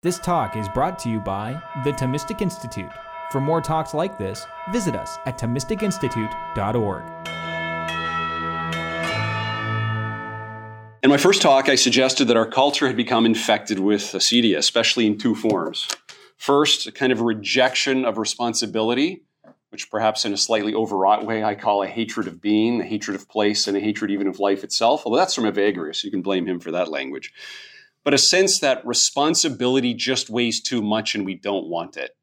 This talk is brought to you by the Thomistic Institute. For more talks like this, visit us at ThomisticInstitute.org. In my first talk, I suggested that our culture had become infected with acedia, especially in two forms. First, a kind of rejection of responsibility, which perhaps in a slightly overwrought way I call a hatred of being, a hatred of place, and a hatred even of life itself, although that's from Evagrius. You can blame him for that language but a sense that responsibility just weighs too much and we don't want it.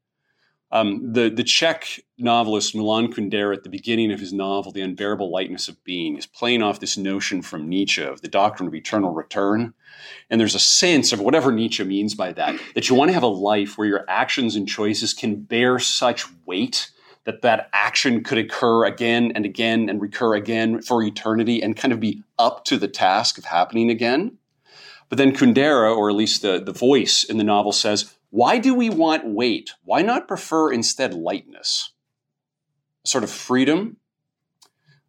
Um, the, the Czech novelist Milan Kundera, at the beginning of his novel, The Unbearable Lightness of Being, is playing off this notion from Nietzsche of the doctrine of eternal return. And there's a sense of whatever Nietzsche means by that, that you want to have a life where your actions and choices can bear such weight that that action could occur again and again and recur again for eternity and kind of be up to the task of happening again. But then Kundera, or at least the, the voice in the novel, says, Why do we want weight? Why not prefer instead lightness? A sort of freedom.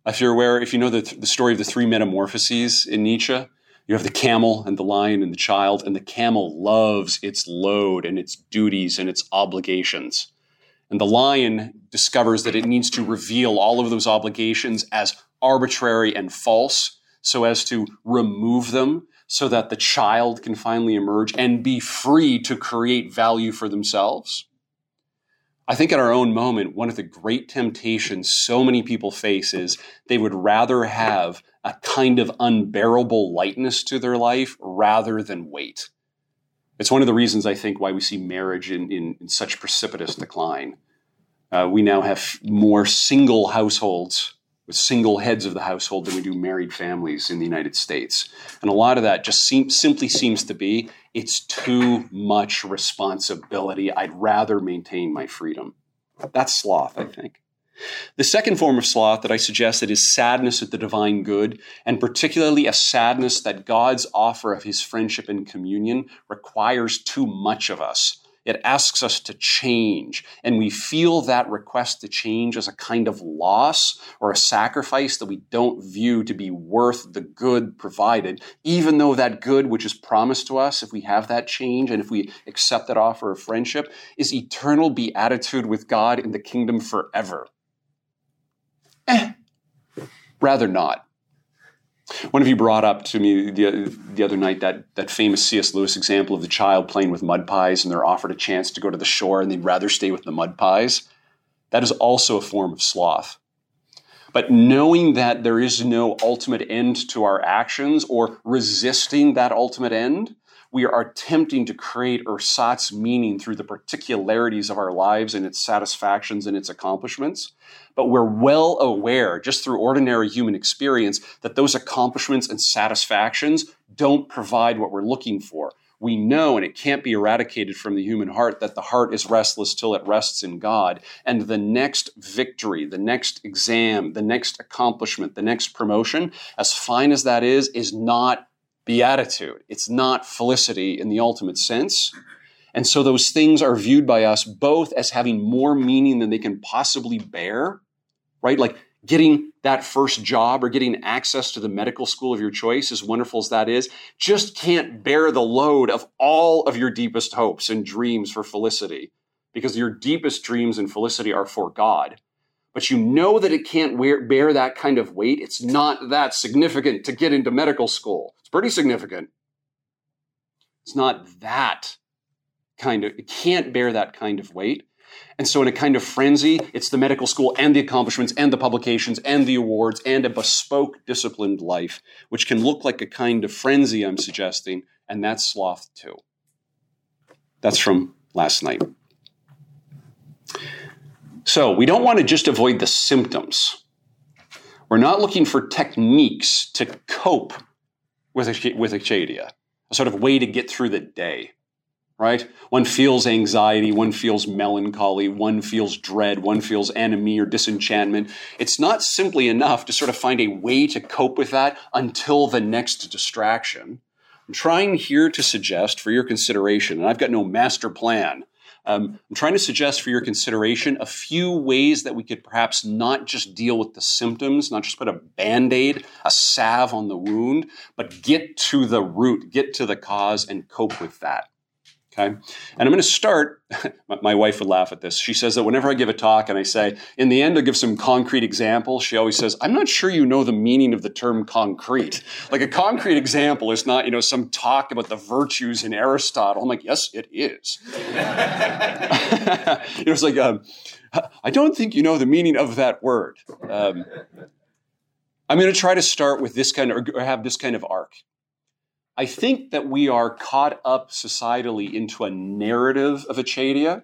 If you're aware, if you know the, the story of the three metamorphoses in Nietzsche, you have the camel and the lion and the child, and the camel loves its load and its duties and its obligations. And the lion discovers that it needs to reveal all of those obligations as arbitrary and false so as to remove them so that the child can finally emerge and be free to create value for themselves. I think at our own moment, one of the great temptations so many people face is they would rather have a kind of unbearable lightness to their life rather than weight. It's one of the reasons I think why we see marriage in, in, in such precipitous decline. Uh, we now have more single households with single heads of the household than we do married families in the United States. And a lot of that just seem, simply seems to be it's too much responsibility. I'd rather maintain my freedom. That's sloth, I think. The second form of sloth that I suggested is sadness at the divine good, and particularly a sadness that God's offer of his friendship and communion requires too much of us. It asks us to change, and we feel that request to change as a kind of loss or a sacrifice that we don't view to be worth the good provided, even though that good which is promised to us, if we have that change and if we accept that offer of friendship, is eternal beatitude with God in the kingdom forever. Eh, rather not. One of you brought up to me the, the other night that, that famous C.S. Lewis example of the child playing with mud pies and they're offered a chance to go to the shore and they'd rather stay with the mud pies. That is also a form of sloth. But knowing that there is no ultimate end to our actions or resisting that ultimate end, we are attempting to create ersatz meaning through the particularities of our lives and its satisfactions and its accomplishments. But we're well aware, just through ordinary human experience, that those accomplishments and satisfactions don't provide what we're looking for. We know, and it can't be eradicated from the human heart, that the heart is restless till it rests in God. And the next victory, the next exam, the next accomplishment, the next promotion, as fine as that is, is not beatitude. It's not felicity in the ultimate sense. And so those things are viewed by us both as having more meaning than they can possibly bear, right? Like getting that first job or getting access to the medical school of your choice, as wonderful as that is, just can't bear the load of all of your deepest hopes and dreams for felicity because your deepest dreams and felicity are for God. But you know that it can't wear, bear that kind of weight. It's not that significant to get into medical school. It's pretty significant. It's not that kind of, it can't bear that kind of weight. And so, in a kind of frenzy, it's the medical school and the accomplishments and the publications and the awards and a bespoke, disciplined life, which can look like a kind of frenzy, I'm suggesting, and that's sloth too. That's from last night. So, we don't want to just avoid the symptoms. We're not looking for techniques to cope with, with acedia, a sort of way to get through the day, right? One feels anxiety, one feels melancholy, one feels dread, one feels anomie or disenchantment. It's not simply enough to sort of find a way to cope with that until the next distraction. I'm trying here to suggest for your consideration, and I've got no master plan um, I'm trying to suggest for your consideration a few ways that we could perhaps not just deal with the symptoms, not just put a band aid, a salve on the wound, but get to the root, get to the cause, and cope with that. Okay. And I'm going to start. my wife would laugh at this. She says that whenever I give a talk and I say, in the end, I'll give some concrete examples, she always says, I'm not sure you know the meaning of the term concrete. Like a concrete example is not, you know, some talk about the virtues in Aristotle. I'm like, yes, it is. know, it's like, um, I don't think you know the meaning of that word. Um, I'm going to try to start with this kind of, or have this kind of arc. I think that we are caught up societally into a narrative of acedia.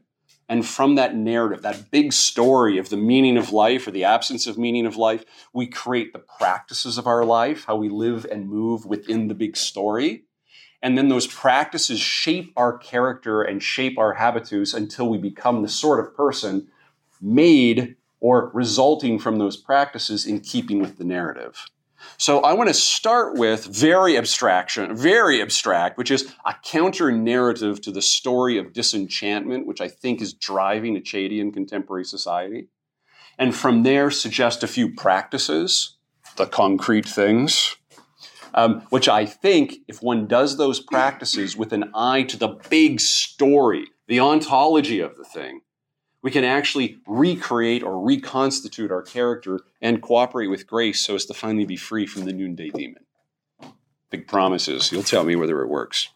And from that narrative, that big story of the meaning of life or the absence of meaning of life, we create the practices of our life, how we live and move within the big story. And then those practices shape our character and shape our habitus until we become the sort of person made or resulting from those practices in keeping with the narrative. So I want to start with very abstraction, very abstract, which is a counter narrative to the story of disenchantment, which I think is driving Achadian contemporary society. And from there, suggest a few practices, the concrete things, um, which I think, if one does those practices with an eye to the big story, the ontology of the thing, we can actually recreate or reconstitute our character and cooperate with grace so as to finally be free from the noonday demon. Big promises. You'll tell me whether it works.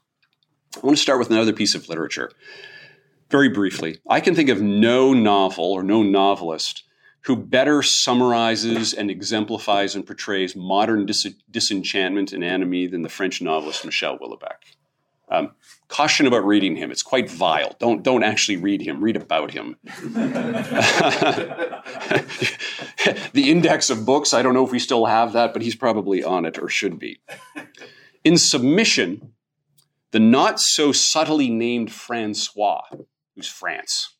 I want to start with another piece of literature. Very briefly, I can think of no novel or no novelist who better summarizes and exemplifies and portrays modern dis- disenchantment and anomie than the French novelist Michel Houellebecq. Um, caution about reading him. It's quite vile. Don't, don't actually read him, read about him. the index of books, I don't know if we still have that, but he's probably on it or should be. In submission, the not so subtly named Francois, who's France,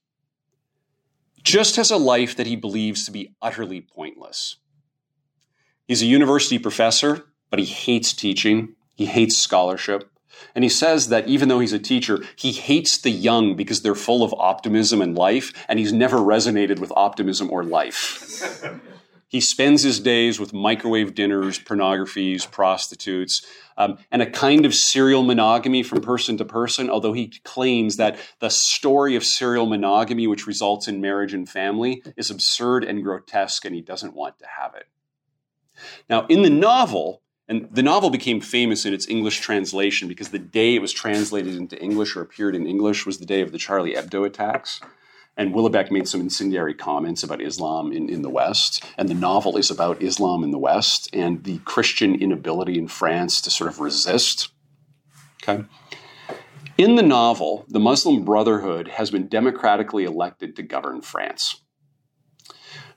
just has a life that he believes to be utterly pointless. He's a university professor, but he hates teaching, he hates scholarship. And he says that even though he's a teacher, he hates the young because they're full of optimism and life, and he's never resonated with optimism or life. he spends his days with microwave dinners, pornographies, prostitutes, um, and a kind of serial monogamy from person to person, although he claims that the story of serial monogamy, which results in marriage and family, is absurd and grotesque, and he doesn't want to have it. Now, in the novel, and the novel became famous in its English translation because the day it was translated into English or appeared in English was the day of the Charlie Hebdo attacks. And Houellebecq made some incendiary comments about Islam in, in the West. And the novel is about Islam in the West and the Christian inability in France to sort of resist. Okay. In the novel, the Muslim Brotherhood has been democratically elected to govern France.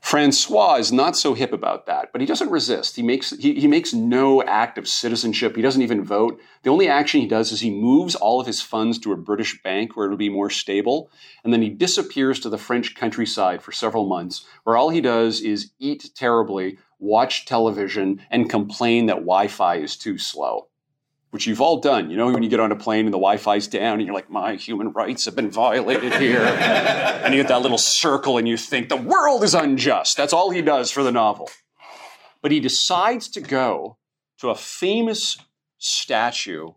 Francois is not so hip about that, but he doesn't resist. He makes he, he makes no act of citizenship. He doesn't even vote. The only action he does is he moves all of his funds to a British bank where it'll be more stable, and then he disappears to the French countryside for several months, where all he does is eat terribly, watch television, and complain that Wi-Fi is too slow which you've all done. You know, when you get on a plane and the Wi-Fi's down and you're like, my human rights have been violated here. and you get that little circle and you think, the world is unjust. That's all he does for the novel. But he decides to go to a famous statue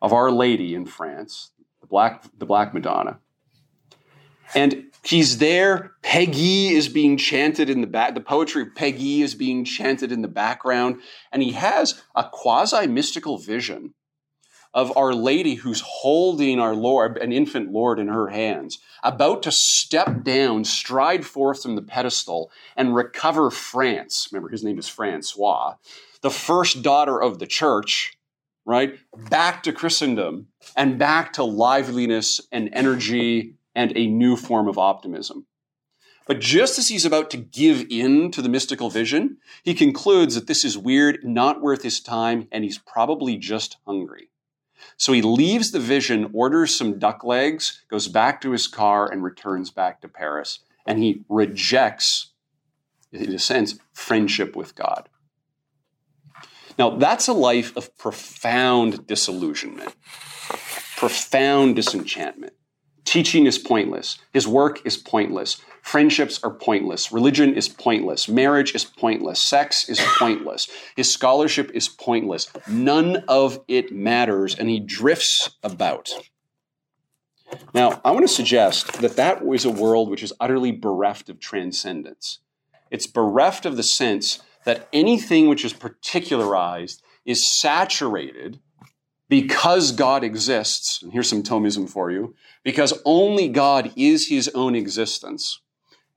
of Our Lady in France, the Black, the Black Madonna. And he's there. Péguy is being chanted in the back. The poetry of Péguy is being chanted in the background. And he has a quasi mystical vision of Our Lady who's holding our Lord, an infant Lord in her hands, about to step down, stride forth from the pedestal, and recover France. Remember, his name is Francois, the first daughter of the church, right? Back to Christendom and back to liveliness and energy and a new form of optimism. But just as he's about to give in to the mystical vision, he concludes that this is weird, not worth his time, and he's probably just hungry. So he leaves the vision, orders some duck legs, goes back to his car, and returns back to Paris. And he rejects, in a sense, friendship with God. Now, that's a life of profound disillusionment, profound disenchantment. Teaching is pointless. His work is pointless. Friendships are pointless. Religion is pointless. Marriage is pointless. Sex is pointless. His scholarship is pointless. None of it matters, and he drifts about. Now, I want to suggest that that is a world which is utterly bereft of transcendence. It's bereft of the sense that anything which is particularized is saturated because God exists. And here's some Thomism for you because only God is his own existence.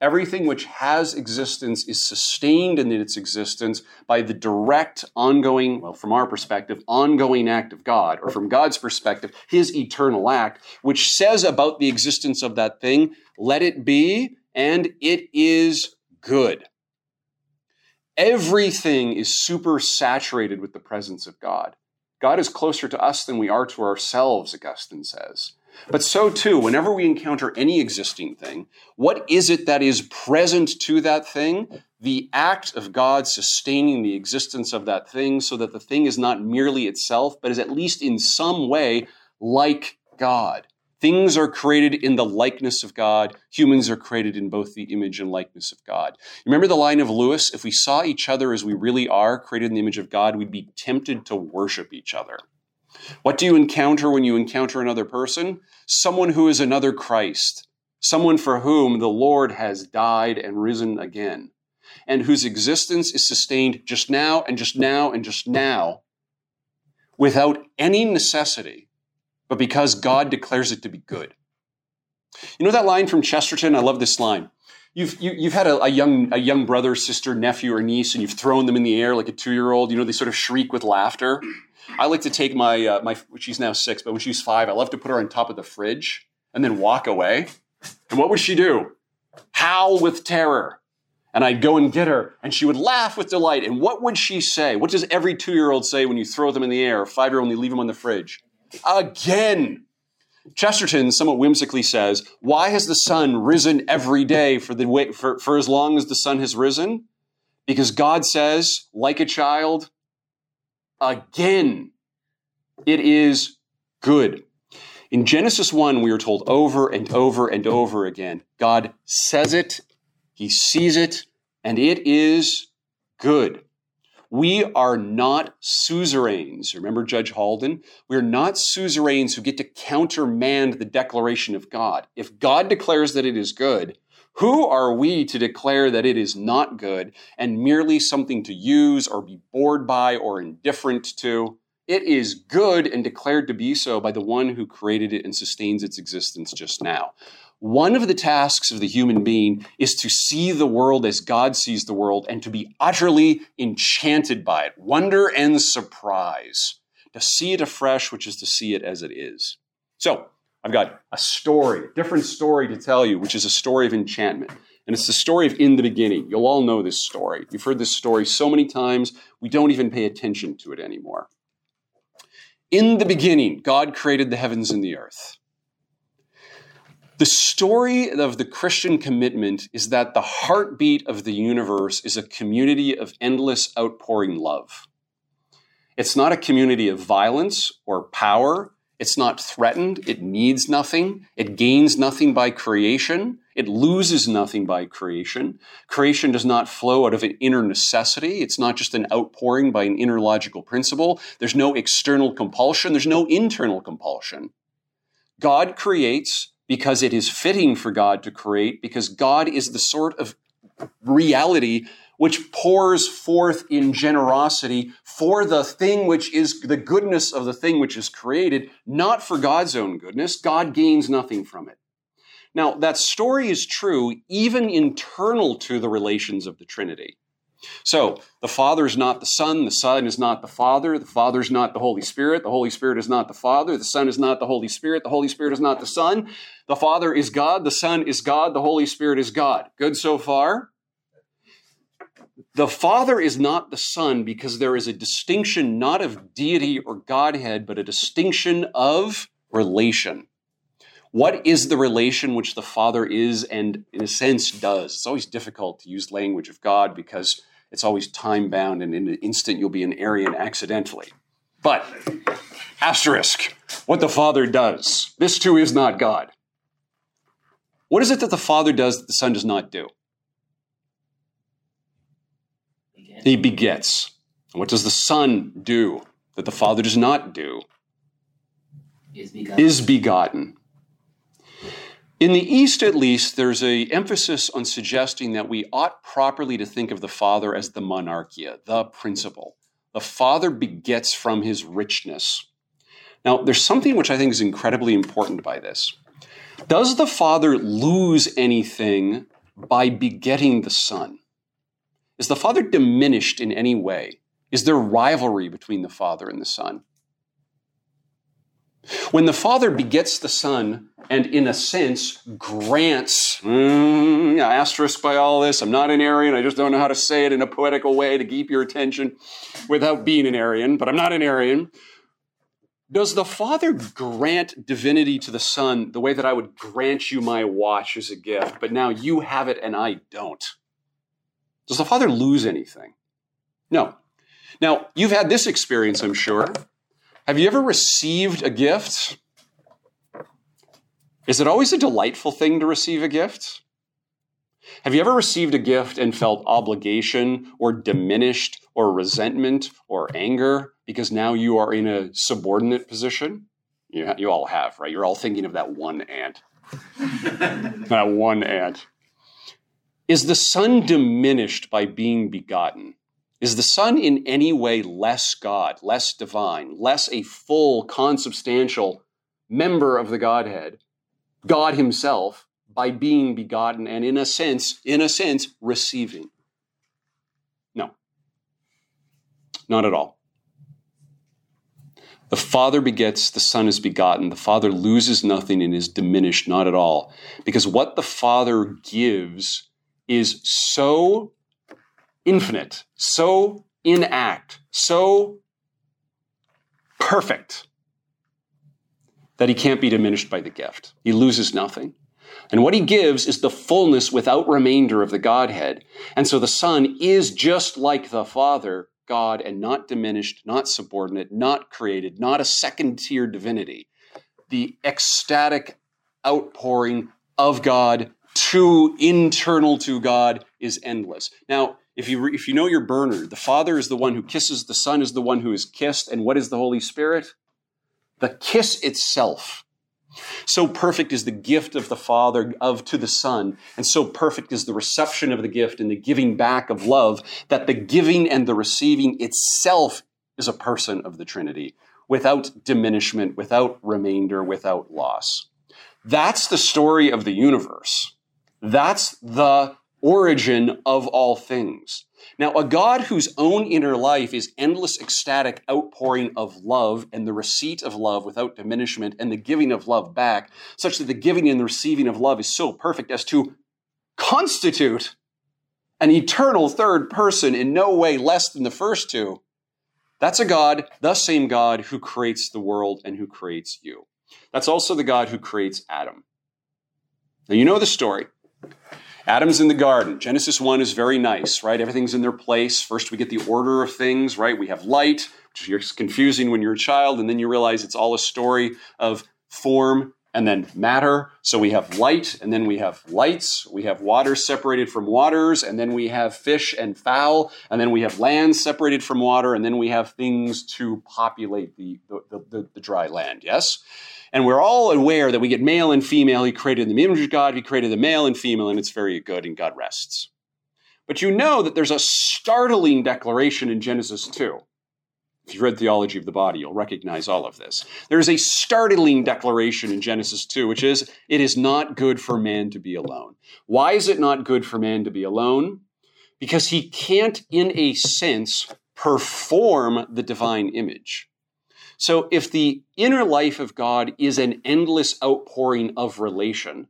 Everything which has existence is sustained in its existence by the direct, ongoing, well, from our perspective, ongoing act of God, or from God's perspective, his eternal act, which says about the existence of that thing, let it be, and it is good. Everything is super saturated with the presence of God. God is closer to us than we are to ourselves, Augustine says. But so too, whenever we encounter any existing thing, what is it that is present to that thing? The act of God sustaining the existence of that thing so that the thing is not merely itself, but is at least in some way like God. Things are created in the likeness of God. Humans are created in both the image and likeness of God. Remember the line of Lewis? If we saw each other as we really are, created in the image of God, we'd be tempted to worship each other. What do you encounter when you encounter another person? Someone who is another Christ, someone for whom the Lord has died and risen again, and whose existence is sustained just now and just now and just now without any necessity, but because God declares it to be good. You know that line from Chesterton? I love this line. You've, you, have you have had a, a, young, a young brother, sister, nephew, or niece, and you've thrown them in the air like a two year old. You know, they sort of shriek with laughter. I like to take my uh, my she's now six, but when she was five, I love to put her on top of the fridge and then walk away. And what would she do? Howl with terror. And I'd go and get her, and she would laugh with delight. And what would she say? What does every two year old say when you throw them in the air, five year old, you leave them on the fridge? Again. Chesterton somewhat whimsically says, Why has the sun risen every day for, the way, for, for as long as the sun has risen? Because God says, like a child, again. It is good. In Genesis 1, we are told over and over and over again God says it, He sees it, and it is good. We are not suzerains. Remember Judge Holden? We are not suzerains who get to countermand the declaration of God. If God declares that it is good, who are we to declare that it is not good and merely something to use or be bored by or indifferent to? It is good and declared to be so by the one who created it and sustains its existence just now. One of the tasks of the human being is to see the world as God sees the world and to be utterly enchanted by it, wonder and surprise, to see it afresh, which is to see it as it is. So, I've got a story, a different story to tell you, which is a story of enchantment. And it's the story of In the Beginning. You'll all know this story. You've heard this story so many times, we don't even pay attention to it anymore. In the beginning, God created the heavens and the earth. The story of the Christian commitment is that the heartbeat of the universe is a community of endless outpouring love. It's not a community of violence or power it's not threatened. It needs nothing. It gains nothing by creation. It loses nothing by creation. Creation does not flow out of an inner necessity. It's not just an outpouring by an inner logical principle. There's no external compulsion. There's no internal compulsion. God creates because it is fitting for God to create, because God is the sort of reality which pours forth in generosity for the thing which is the goodness of the thing which is created, not for God's own goodness. God gains nothing from it. Now, that story is true even internal to the relations of the Trinity. So, the Father is not the Son, the Son is not the Father, the Father is not the Holy Spirit, the Holy Spirit is not the Father, the Son is not the Holy Spirit, the Holy Spirit is not the Son. The Father is God, the Son is God, the Holy Spirit is God. Good so far? The Father is not the Son because there is a distinction not of deity or Godhead, but a distinction of relation. What is the relation which the Father is and, in a sense, does? It's always difficult to use language of God because it's always time bound and in an instant you'll be an Arian accidentally. But, asterisk, what the Father does. This too is not God. What is it that the Father does that the Son does not do? He begets. What does the Son do that the Father does not do? Is begotten. Is begotten. In the East, at least, there's a emphasis on suggesting that we ought properly to think of the Father as the monarchia, the principle. The Father begets from his richness. Now, there's something which I think is incredibly important by this. Does the Father lose anything by begetting the Son? Is the Father diminished in any way? Is there rivalry between the Father and the Son? When the Father begets the Son and, in a sense, grants, mm, asterisk by all this, I'm not an Arian, I just don't know how to say it in a poetical way to keep your attention without being an Arian, but I'm not an Arian. Does the Father grant divinity to the Son the way that I would grant you my watch as a gift, but now you have it and I don't? Does the Father lose anything? No. Now, you've had this experience, I'm sure. Have you ever received a gift? Is it always a delightful thing to receive a gift? Have you ever received a gift and felt obligation or diminished or resentment or anger because now you are in a subordinate position? You, you all have, right? You're all thinking of that one aunt. that one aunt. Is the Son diminished by being begotten? Is the Son in any way less God, less divine, less a full, consubstantial member of the Godhead, God Himself, by being begotten and in a sense, in a sense, receiving? No. Not at all. The Father begets, the Son is begotten. The Father loses nothing and is diminished, not at all. Because what the Father gives is so infinite, so inact, so perfect that he can't be diminished by the gift. He loses nothing. And what he gives is the fullness without remainder of the Godhead. And so the Son is just like the Father, God, and not diminished, not subordinate, not created, not a second tier divinity. The ecstatic outpouring of God to internal to God is endless. Now, if you if you know your Bernard, the Father is the one who kisses, the Son is the one who is kissed, and what is the Holy Spirit? The kiss itself. So perfect is the gift of the Father of to the Son, and so perfect is the reception of the gift and the giving back of love that the giving and the receiving itself is a person of the Trinity, without diminishment, without remainder, without loss. That's the story of the universe. That's the origin of all things. Now, a God whose own inner life is endless ecstatic outpouring of love and the receipt of love without diminishment and the giving of love back, such that the giving and the receiving of love is so perfect as to constitute an eternal third person in no way less than the first two. That's a God, the same God who creates the world and who creates you. That's also the God who creates Adam. Now, you know the story. Adam's in the garden. Genesis 1 is very nice, right? Everything's in their place. First, we get the order of things, right? We have light, which is confusing when you're a child, and then you realize it's all a story of form and then matter. So we have light, and then we have lights. We have water separated from waters, and then we have fish and fowl, and then we have land separated from water, and then we have things to populate the, the, the, the dry land, yes? And we're all aware that we get male and female. He created the image of God, He created the male and female, and it's very good, and God rests. But you know that there's a startling declaration in Genesis 2. If you've read Theology of the Body, you'll recognize all of this. There's a startling declaration in Genesis 2, which is, It is not good for man to be alone. Why is it not good for man to be alone? Because he can't, in a sense, perform the divine image. So if the inner life of God is an endless outpouring of relation,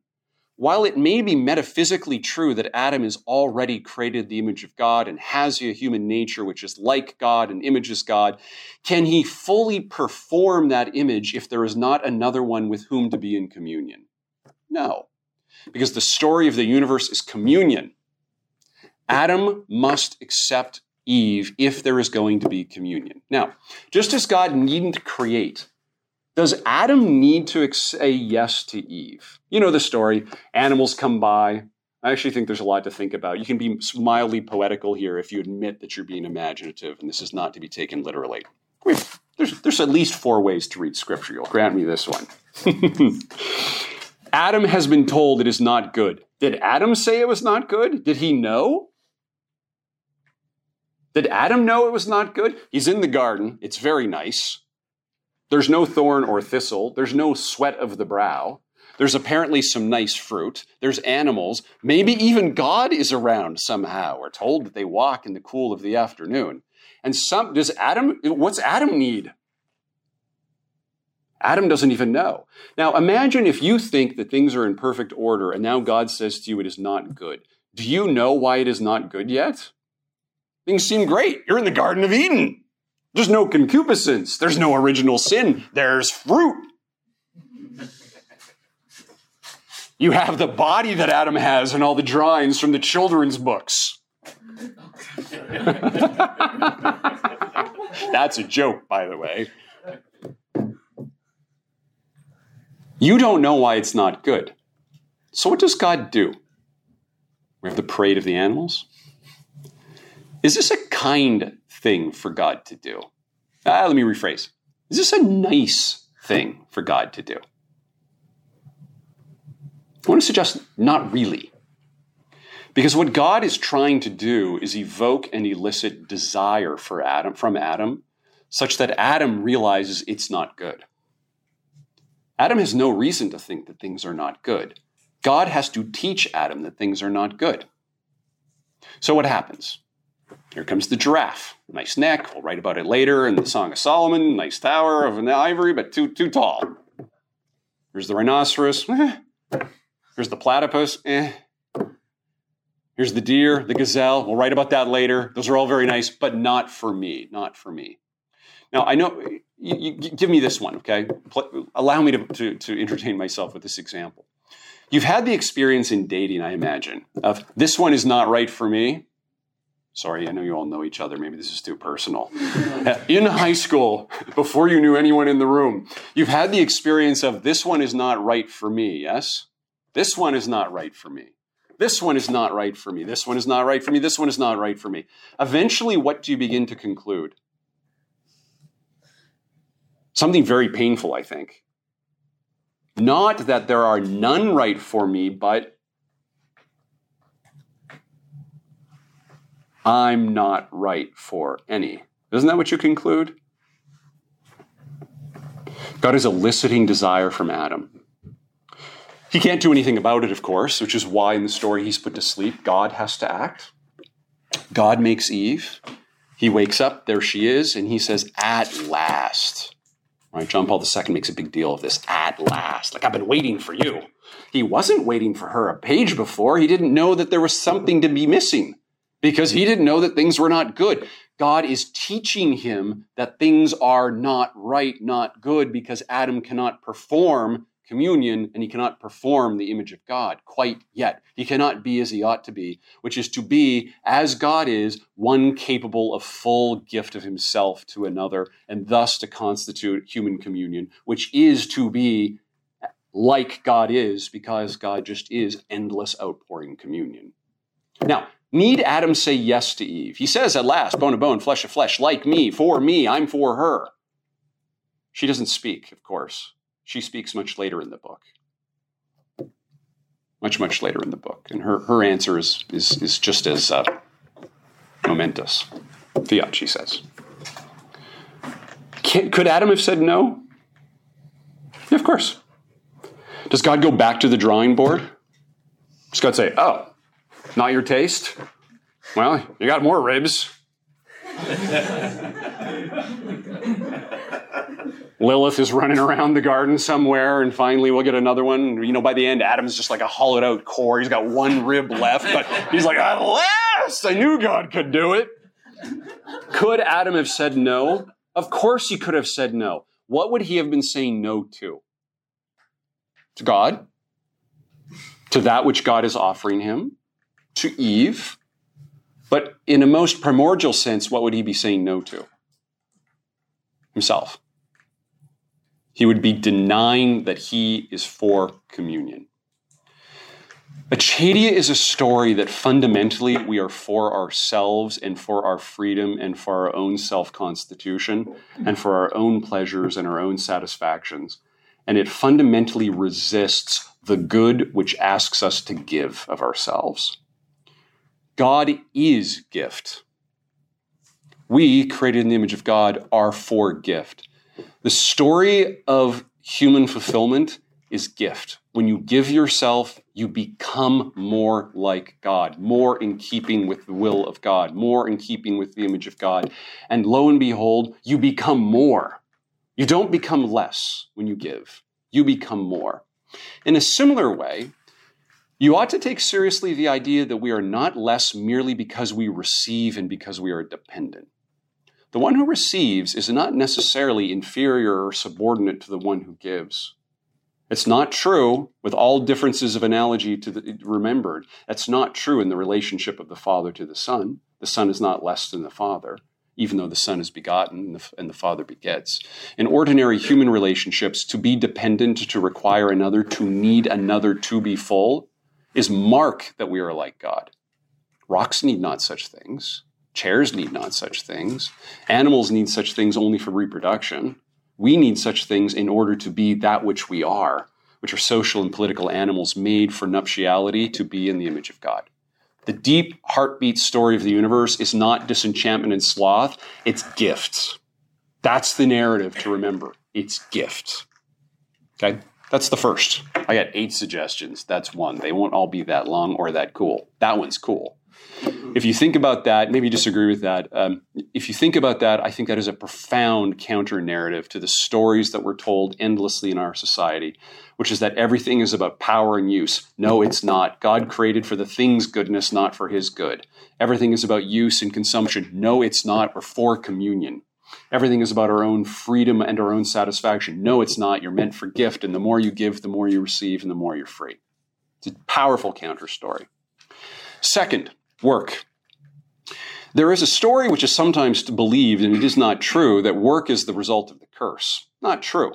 while it may be metaphysically true that Adam is already created the image of God and has a human nature which is like God and images God, can he fully perform that image if there is not another one with whom to be in communion? No, because the story of the universe is communion. Adam must accept Eve if there is going to be communion. Now, just as God needn't create, does Adam need to say yes to Eve? You know the story. Animals come by. I actually think there's a lot to think about. You can be mildly poetical here if you admit that you're being imaginative, and this is not to be taken literally. There's, there's at least four ways to read scripture. You'll grant me this one. Adam has been told it is not good. Did Adam say it was not good? Did he know? Did Adam know it was not good? He's in the garden. It's very nice. There's no thorn or thistle. There's no sweat of the brow. There's apparently some nice fruit. There's animals. Maybe even God is around somehow. We're told that they walk in the cool of the afternoon. And some does Adam what's Adam need? Adam doesn't even know. Now imagine if you think that things are in perfect order and now God says to you it is not good. Do you know why it is not good yet? Things seem great. You're in the Garden of Eden. There's no concupiscence. There's no original sin. There's fruit. You have the body that Adam has and all the drawings from the children's books. That's a joke, by the way. You don't know why it's not good. So, what does God do? We have the parade of the animals. Is this a kind thing for God to do? Ah, let me rephrase. Is this a nice thing for God to do? I want to suggest not really. Because what God is trying to do is evoke and elicit desire for Adam from Adam such that Adam realizes it's not good. Adam has no reason to think that things are not good. God has to teach Adam that things are not good. So what happens? Here comes the giraffe. Nice neck. We'll write about it later in the Song of Solomon. Nice tower of ivory, but too too tall. Here's the rhinoceros. Eh. Here's the platypus. Eh. Here's the deer, the gazelle. We'll write about that later. Those are all very nice, but not for me. Not for me. Now, I know, you, you give me this one, okay? allow me to, to, to entertain myself with this example. You've had the experience in dating, I imagine, of this one is not right for me. Sorry, I know you all know each other. Maybe this is too personal. in high school, before you knew anyone in the room, you've had the experience of this one is not right for me, yes? This one is not right for me. This one is not right for me. This one is not right for me. This one is not right for me. Eventually, what do you begin to conclude? Something very painful, I think. Not that there are none right for me, but I'm not right for any. Isn't that what you conclude? God is eliciting desire from Adam. He can't do anything about it, of course, which is why in the story he's put to sleep. God has to act. God makes Eve. He wakes up, there she is, and he says, At last. Right? John Paul II makes a big deal of this at last. Like, I've been waiting for you. He wasn't waiting for her a page before. He didn't know that there was something to be missing because he didn't know that things were not good. God is teaching him that things are not right, not good, because Adam cannot perform communion and he cannot perform the image of God quite yet. He cannot be as he ought to be, which is to be, as God is, one capable of full gift of himself to another, and thus to constitute human communion, which is to be like God is, because God just is endless outpouring communion. Now, need Adam say yes to Eve? He says at last, bone to bone, flesh to flesh, like me, for me, I'm for her. She doesn't speak, of course. She speaks much later in the book. Much, much later in the book. And her, her answer is, is, is just as uh, momentous. Fiat, she says. Can, could Adam have said no? Yeah, of course. Does God go back to the drawing board? Does God say, oh, not your taste? Well, you got more ribs. Lilith is running around the garden somewhere, and finally we'll get another one. You know, by the end, Adam's just like a hollowed out core. He's got one rib left, but he's like, at last, I knew God could do it. Could Adam have said no? Of course he could have said no. What would he have been saying no to? To God? To that which God is offering him? To Eve? But in a most primordial sense, what would he be saying no to? Himself he would be denying that he is for communion. Acedia is a story that fundamentally we are for ourselves and for our freedom and for our own self constitution and for our own pleasures and our own satisfactions. And it fundamentally resists the good which asks us to give of ourselves. God is gift. We, created in the image of God, are for gift. The story of human fulfillment is gift. When you give yourself, you become more like God, more in keeping with the will of God, more in keeping with the image of God. And lo and behold, you become more. You don't become less when you give, you become more. In a similar way, you ought to take seriously the idea that we are not less merely because we receive and because we are dependent. The one who receives is not necessarily inferior or subordinate to the one who gives. It's not true with all differences of analogy to the, remembered. That's not true in the relationship of the Father to the Son. The Son is not less than the Father, even though the Son is begotten and the, and the Father begets. In ordinary human relationships, to be dependent, to require another, to need another to be full, is mark that we are like God. Rocks need not such things. Chairs need not such things. Animals need such things only for reproduction. We need such things in order to be that which we are, which are social and political animals made for nuptiality to be in the image of God. The deep heartbeat story of the universe is not disenchantment and sloth, it's gifts. That's the narrative to remember. It's gifts. Okay? That's the first. I got eight suggestions. That's one. They won't all be that long or that cool. That one's cool. If you think about that, maybe you disagree with that. Um, if you think about that, I think that is a profound counter narrative to the stories that we're told endlessly in our society, which is that everything is about power and use. No, it's not. God created for the thing's goodness, not for his good. Everything is about use and consumption. No, it's not. We're for communion. Everything is about our own freedom and our own satisfaction. No, it's not. You're meant for gift, and the more you give, the more you receive, and the more you're free. It's a powerful counter story. Second, work. There is a story which is sometimes believed, and it is not true, that work is the result of the curse. Not true.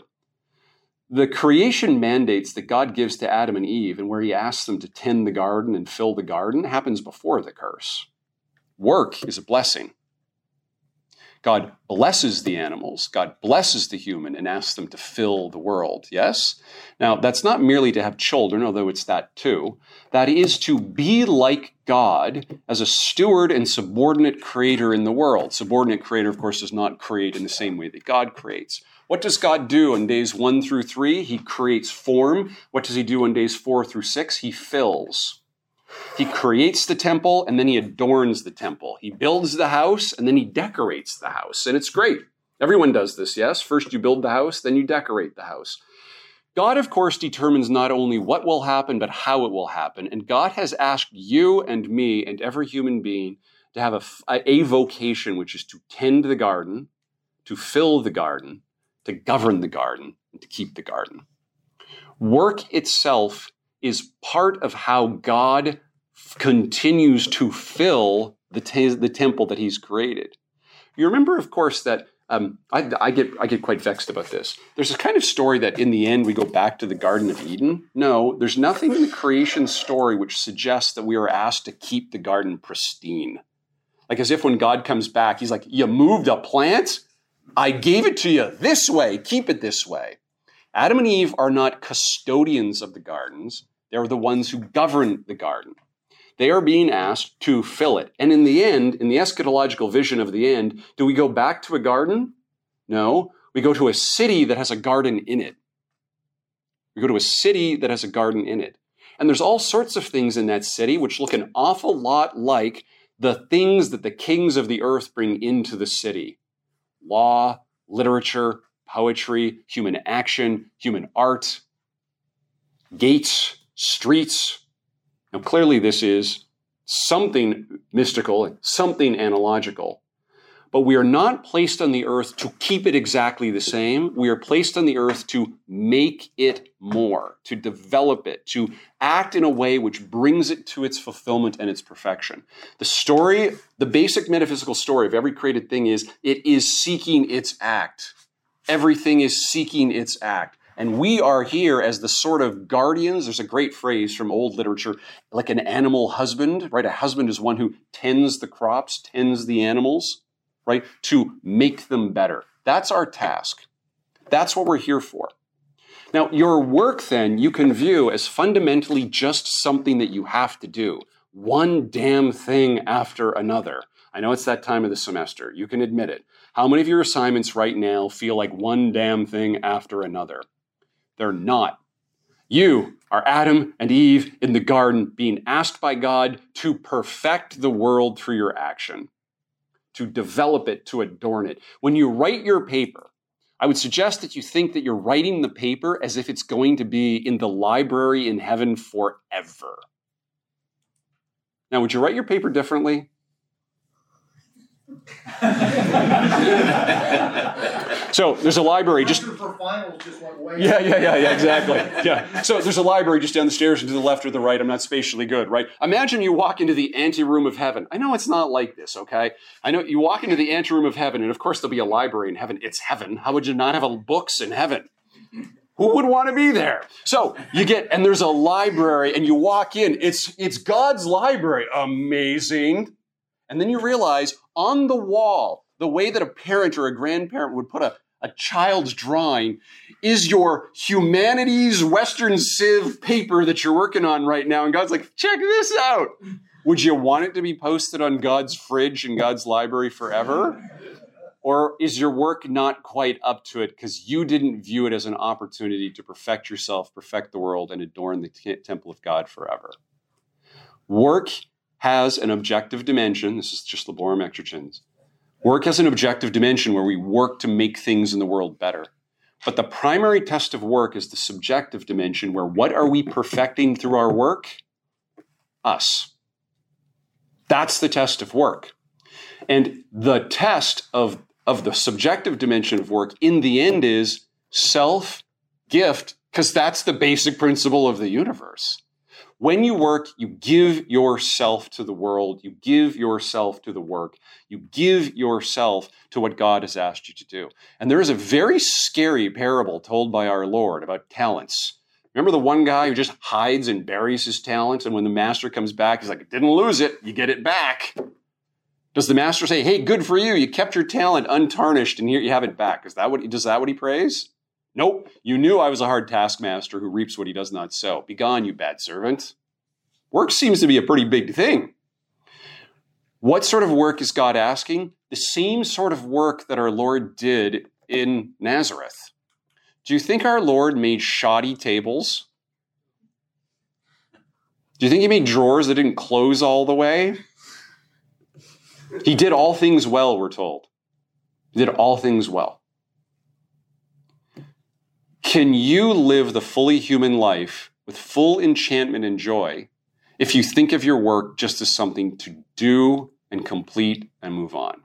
The creation mandates that God gives to Adam and Eve, and where he asks them to tend the garden and fill the garden, happens before the curse. Work is a blessing. God blesses the animals, God blesses the human and asks them to fill the world. Yes? Now, that's not merely to have children, although it's that too. That is to be like God as a steward and subordinate creator in the world. Subordinate creator, of course, does not create in the same way that God creates. What does God do on days one through three? He creates form. What does he do on days four through six? He fills. He creates the temple and then he adorns the temple. He builds the house and then he decorates the house. And it's great. Everyone does this, yes? First you build the house, then you decorate the house. God, of course, determines not only what will happen, but how it will happen. And God has asked you and me and every human being to have a, a vocation, which is to tend the garden, to fill the garden, to govern the garden, and to keep the garden. Work itself is part of how God continues to fill the, the temple that he's created. You remember, of course, that um, I, I, get I get quite vexed about this. There's a kind of story that in the end we go back to the Garden of Eden. No, there's nothing in the creation story which suggests that we are asked to keep the garden pristine. Like as if when God comes back, he's like, "You moved a plant, I gave it to you this way. Keep it this way." Adam and Eve are not custodians of the gardens; they are the ones who govern the garden. They are being asked to fill it. And in the end, in the eschatological vision of the end, do we go back to a garden? No. We go to a city that has a garden in it. We go to a city that has a garden in it. And there's all sorts of things in that city which look an awful lot like the things that the kings of the earth bring into the city law, literature, poetry, human action, human art, gates, streets, now, clearly, this is something mystical, something analogical. But we are not placed on the earth to keep it exactly the same. We are placed on the earth to make it more, to develop it, to act in a way which brings it to its fulfillment and its perfection. The story, the basic metaphysical story of every created thing is it is seeking its act. Everything is seeking its act. And we are here as the sort of guardians. There's a great phrase from old literature, like an animal husband, right? A husband is one who tends the crops, tends the animals, right? To make them better. That's our task. That's what we're here for. Now, your work then you can view as fundamentally just something that you have to do, one damn thing after another. I know it's that time of the semester. You can admit it. How many of your assignments right now feel like one damn thing after another? They're not. You are Adam and Eve in the garden being asked by God to perfect the world through your action, to develop it, to adorn it. When you write your paper, I would suggest that you think that you're writing the paper as if it's going to be in the library in heaven forever. Now, would you write your paper differently? so there's a library just. Yeah, yeah, yeah, yeah, exactly. Yeah. So there's a library just down the stairs and to the left or the right. I'm not spatially good, right? Imagine you walk into the anteroom of heaven. I know it's not like this, okay? I know you walk into the anteroom of heaven, and of course there'll be a library in heaven. It's heaven. How would you not have a books in heaven? Who would want to be there? So you get, and there's a library, and you walk in. It's it's God's library. Amazing. And then you realize on the wall, the way that a parent or a grandparent would put a, a child's drawing is your humanities Western Civ paper that you're working on right now. And God's like, check this out. Would you want it to be posted on God's fridge and God's library forever? Or is your work not quite up to it because you didn't view it as an opportunity to perfect yourself, perfect the world, and adorn the t- temple of God forever? Work has an objective dimension. This is just Laborem Exercens. Work has an objective dimension where we work to make things in the world better. But the primary test of work is the subjective dimension where what are we perfecting through our work? Us. That's the test of work. And the test of, of the subjective dimension of work in the end is self gift, because that's the basic principle of the universe. When you work, you give yourself to the world, you give yourself to the work, you give yourself to what God has asked you to do. And there is a very scary parable told by our Lord about talents. Remember the one guy who just hides and buries his talents, and when the master comes back, he's like, Didn't lose it, you get it back. Does the master say, Hey, good for you, you kept your talent untarnished, and here you have it back? Is that what, does that what he prays? Nope, you knew I was a hard taskmaster who reaps what he does not sow. Begone, you bad servant. Work seems to be a pretty big thing. What sort of work is God asking? The same sort of work that our Lord did in Nazareth. Do you think our Lord made shoddy tables? Do you think he made drawers that didn't close all the way? He did all things well, we're told. He did all things well. Can you live the fully human life with full enchantment and joy if you think of your work just as something to do and complete and move on?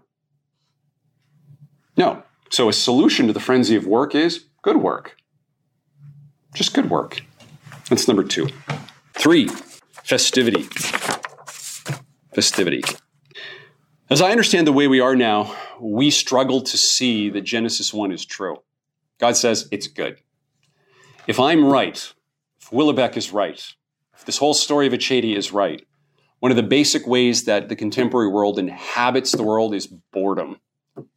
No. So, a solution to the frenzy of work is good work. Just good work. That's number two. Three, festivity. Festivity. As I understand the way we are now, we struggle to see that Genesis 1 is true. God says it's good. If I'm right, if Houellebecq is right, if this whole story of acedia is right, one of the basic ways that the contemporary world inhabits the world is boredom,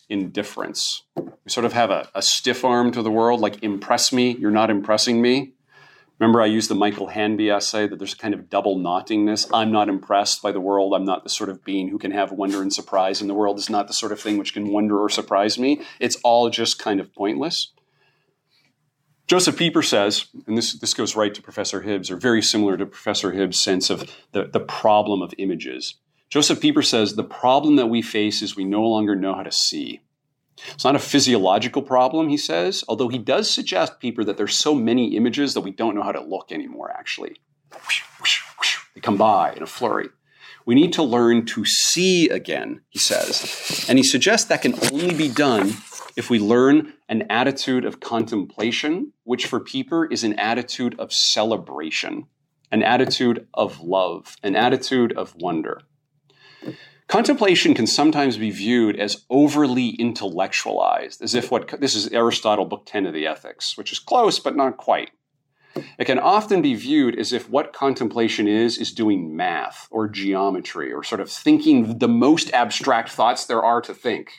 indifference. We sort of have a, a stiff arm to the world, like impress me, you're not impressing me. Remember, I used the Michael Hanby essay that there's a kind of double knottingness. I'm not impressed by the world. I'm not the sort of being who can have wonder and surprise, and the world is not the sort of thing which can wonder or surprise me. It's all just kind of pointless. Joseph Pieper says, and this, this goes right to Professor Hibbs, or very similar to Professor Hibbs' sense of the, the problem of images. Joseph Pieper says the problem that we face is we no longer know how to see. It's not a physiological problem, he says, although he does suggest, Pieper, that there's so many images that we don't know how to look anymore, actually. They come by in a flurry. We need to learn to see again, he says. And he suggests that can only be done if we learn an attitude of contemplation, which for Pieper is an attitude of celebration, an attitude of love, an attitude of wonder. Contemplation can sometimes be viewed as overly intellectualized, as if what this is Aristotle, Book 10 of the Ethics, which is close but not quite. It can often be viewed as if what contemplation is, is doing math or geometry or sort of thinking the most abstract thoughts there are to think.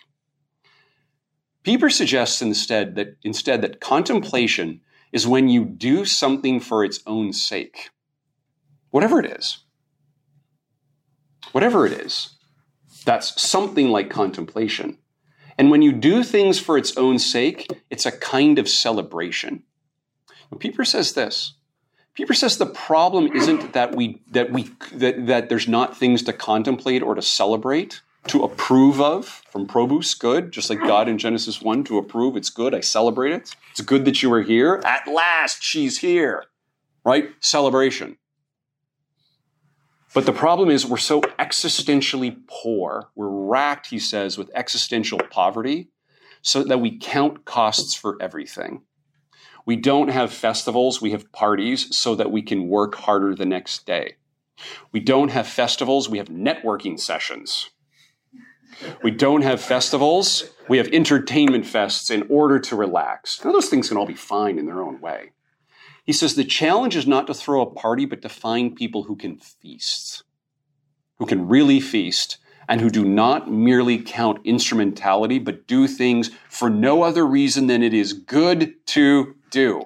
Pieper suggests instead that instead that contemplation is when you do something for its own sake. Whatever it is. Whatever it is. That's something like contemplation. And when you do things for its own sake, it's a kind of celebration. Pieper says this. Pieper says the problem isn't that we that we that, that there's not things to contemplate or to celebrate, to approve of from probus, good, just like God in Genesis 1 to approve, it's good, I celebrate it. It's good that you are here. At last, she's here. Right? Celebration. But the problem is we're so existentially poor. We're racked, he says, with existential poverty, so that we count costs for everything. We don't have festivals, we have parties so that we can work harder the next day. We don't have festivals, we have networking sessions. We don't have festivals, we have entertainment fests in order to relax. Now, those things can all be fine in their own way. He says the challenge is not to throw a party, but to find people who can feast, who can really feast, and who do not merely count instrumentality, but do things for no other reason than it is good to do.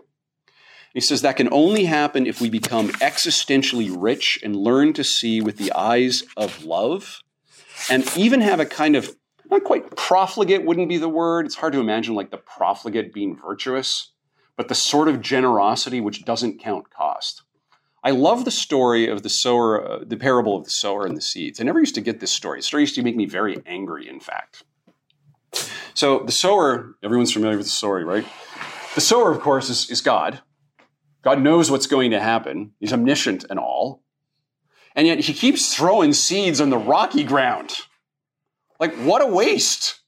He says that can only happen if we become existentially rich and learn to see with the eyes of love, and even have a kind of not quite profligate wouldn't be the word. It's hard to imagine like the profligate being virtuous but the sort of generosity which doesn't count cost. I love the story of the sower, uh, the parable of the sower and the seeds. I never used to get this story. The story used to make me very angry, in fact. So the sower, everyone's familiar with the story, right? The sower, of course, is, is God. God knows what's going to happen. He's omniscient and all. And yet he keeps throwing seeds on the rocky ground. Like, what a waste.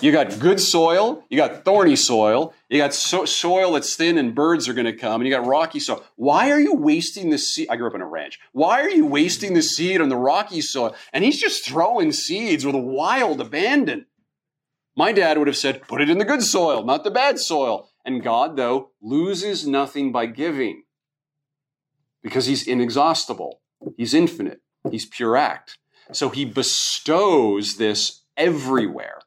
You got good soil, you got thorny soil, you got so- soil that's thin and birds are going to come, and you got rocky soil. Why are you wasting the seed? I grew up in a ranch. Why are you wasting the seed on the rocky soil? And he's just throwing seeds with a wild abandon. My dad would have said, put it in the good soil, not the bad soil. And God, though, loses nothing by giving because he's inexhaustible, he's infinite, he's pure act. So he bestows this everywhere.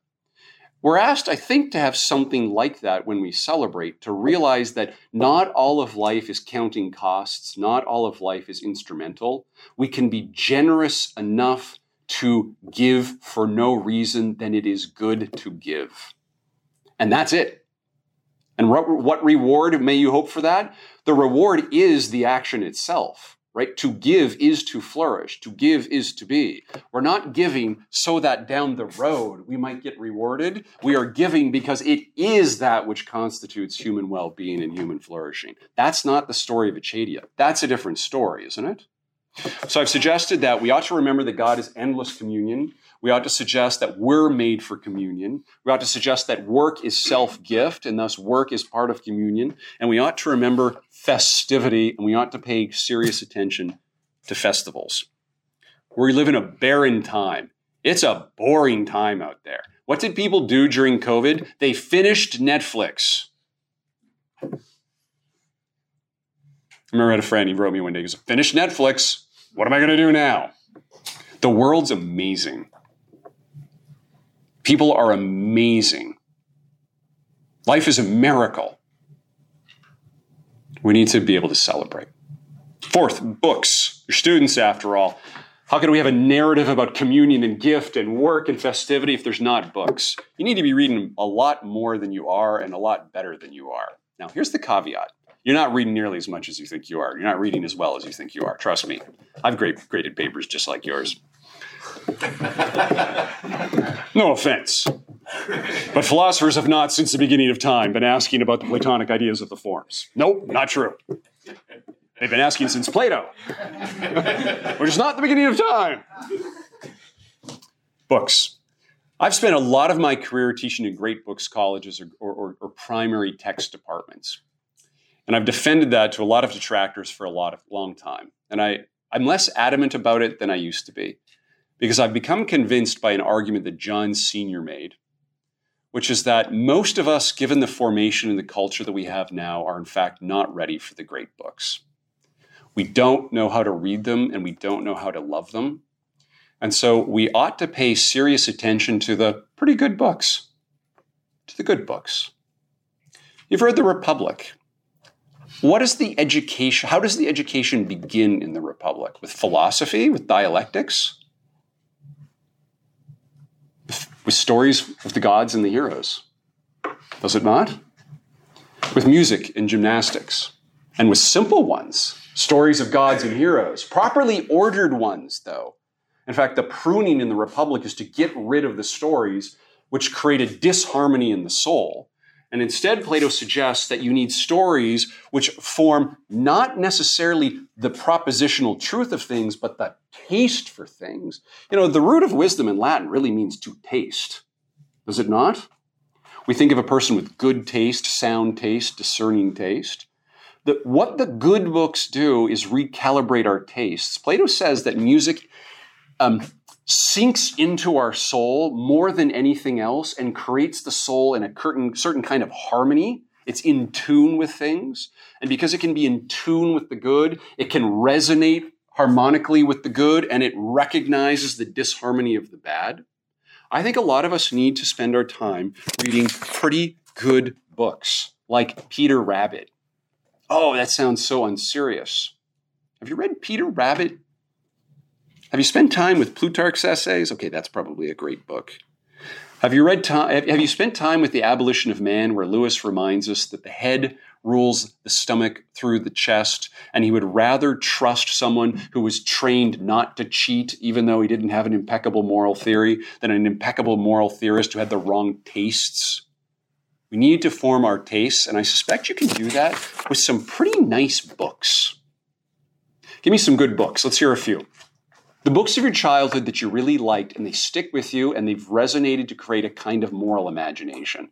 We're asked, I think, to have something like that when we celebrate, to realize that not all of life is counting costs, not all of life is instrumental. We can be generous enough to give for no reason than it is good to give. And that's it. And what, reward may you hope for that? The reward is the action itself right? To give is to flourish. To give is to be. We're not giving so that down the road we might get rewarded. We are giving because it is that which constitutes human well being and human flourishing. That's not the story of acedia. That's a different story, isn't it? So I've suggested that we ought to remember that God is endless communion. We ought to suggest that we're made for communion. We ought to suggest that work is self gift, and thus work is part of communion. And we ought to remember festivity, and we ought to pay serious attention to festivals. We live in a barren time. It's a boring time out there. What did people do during COVID? They finished Netflix. I remember I had a friend, he wrote me one day, he goes, Finish Netflix. What am I going to do now? The world's amazing. People are amazing. Life is a miracle. We need to be able to celebrate. Fourth, books. Your students, after all. How can we have a narrative about communion and gift and work and festivity if there's not books? You need to be reading a lot more than you are and a lot better than you are. Now, here's the caveat you're not reading nearly as much as you think you are. You're not reading as well as you think you are. Trust me. I've graded papers just like yours. no offense. But philosophers have not, since the beginning of time, been asking about the Platonic ideas of the forms. Nope, not true. They've been asking since Plato, which is not the beginning of time. Books. I've spent a lot of my career teaching in great books colleges or, or, or primary text departments. And I've defended that to a lot of detractors for a lot of long time. And I, I'm less adamant about it than I used to be because I've become convinced by an argument that John Senior made, which is that most of us, given the formation and the culture that we have now, are in fact not ready for the great books. We don't know how to read them and we don't know how to love them. And so we ought to pay serious attention to the pretty good books, to the good books. You've read The Republic, what is the education? How does the education begin in the Republic? With philosophy, with dialectics, with stories of the gods and the heroes? Does it not? With music and gymnastics, and with simple ones, stories of gods and heroes, properly ordered ones, though. In fact, the pruning in the Republic is to get rid of the stories which create a disharmony in the soul and instead, Plato suggests that you need stories which form not necessarily the propositional truth of things, but the taste for things. You know, the root of wisdom in Latin really means to taste, does it not? We think of a person with good taste, sound taste, discerning taste. The, what the good books do is recalibrate our tastes. Plato says that music um, sinks into our soul more than anything else and creates the soul in a certain, certain kind of harmony. It's in tune with things. And because it can be in tune with the good, it can resonate harmonically with the good and it recognizes the disharmony of the bad. I think a lot of us need to spend our time reading pretty good books like Peter Rabbit. Oh, that sounds so unserious. Have you read Peter Rabbit? Have you spent time with Plutarch's essays? Okay, that's probably a great book. Have you read time, have you spent time with the abolition of man where Lewis reminds us that the head rules the stomach through the chest and he would rather trust someone who was trained not to cheat even though he didn't have an impeccable moral theory than an impeccable moral theorist who had the wrong tastes? We need to form our tastes and I suspect you can do that with some pretty nice books. Give me some good books. Let's hear a few. The books of your childhood that you really liked and they stick with you and they've resonated to create a kind of moral imagination.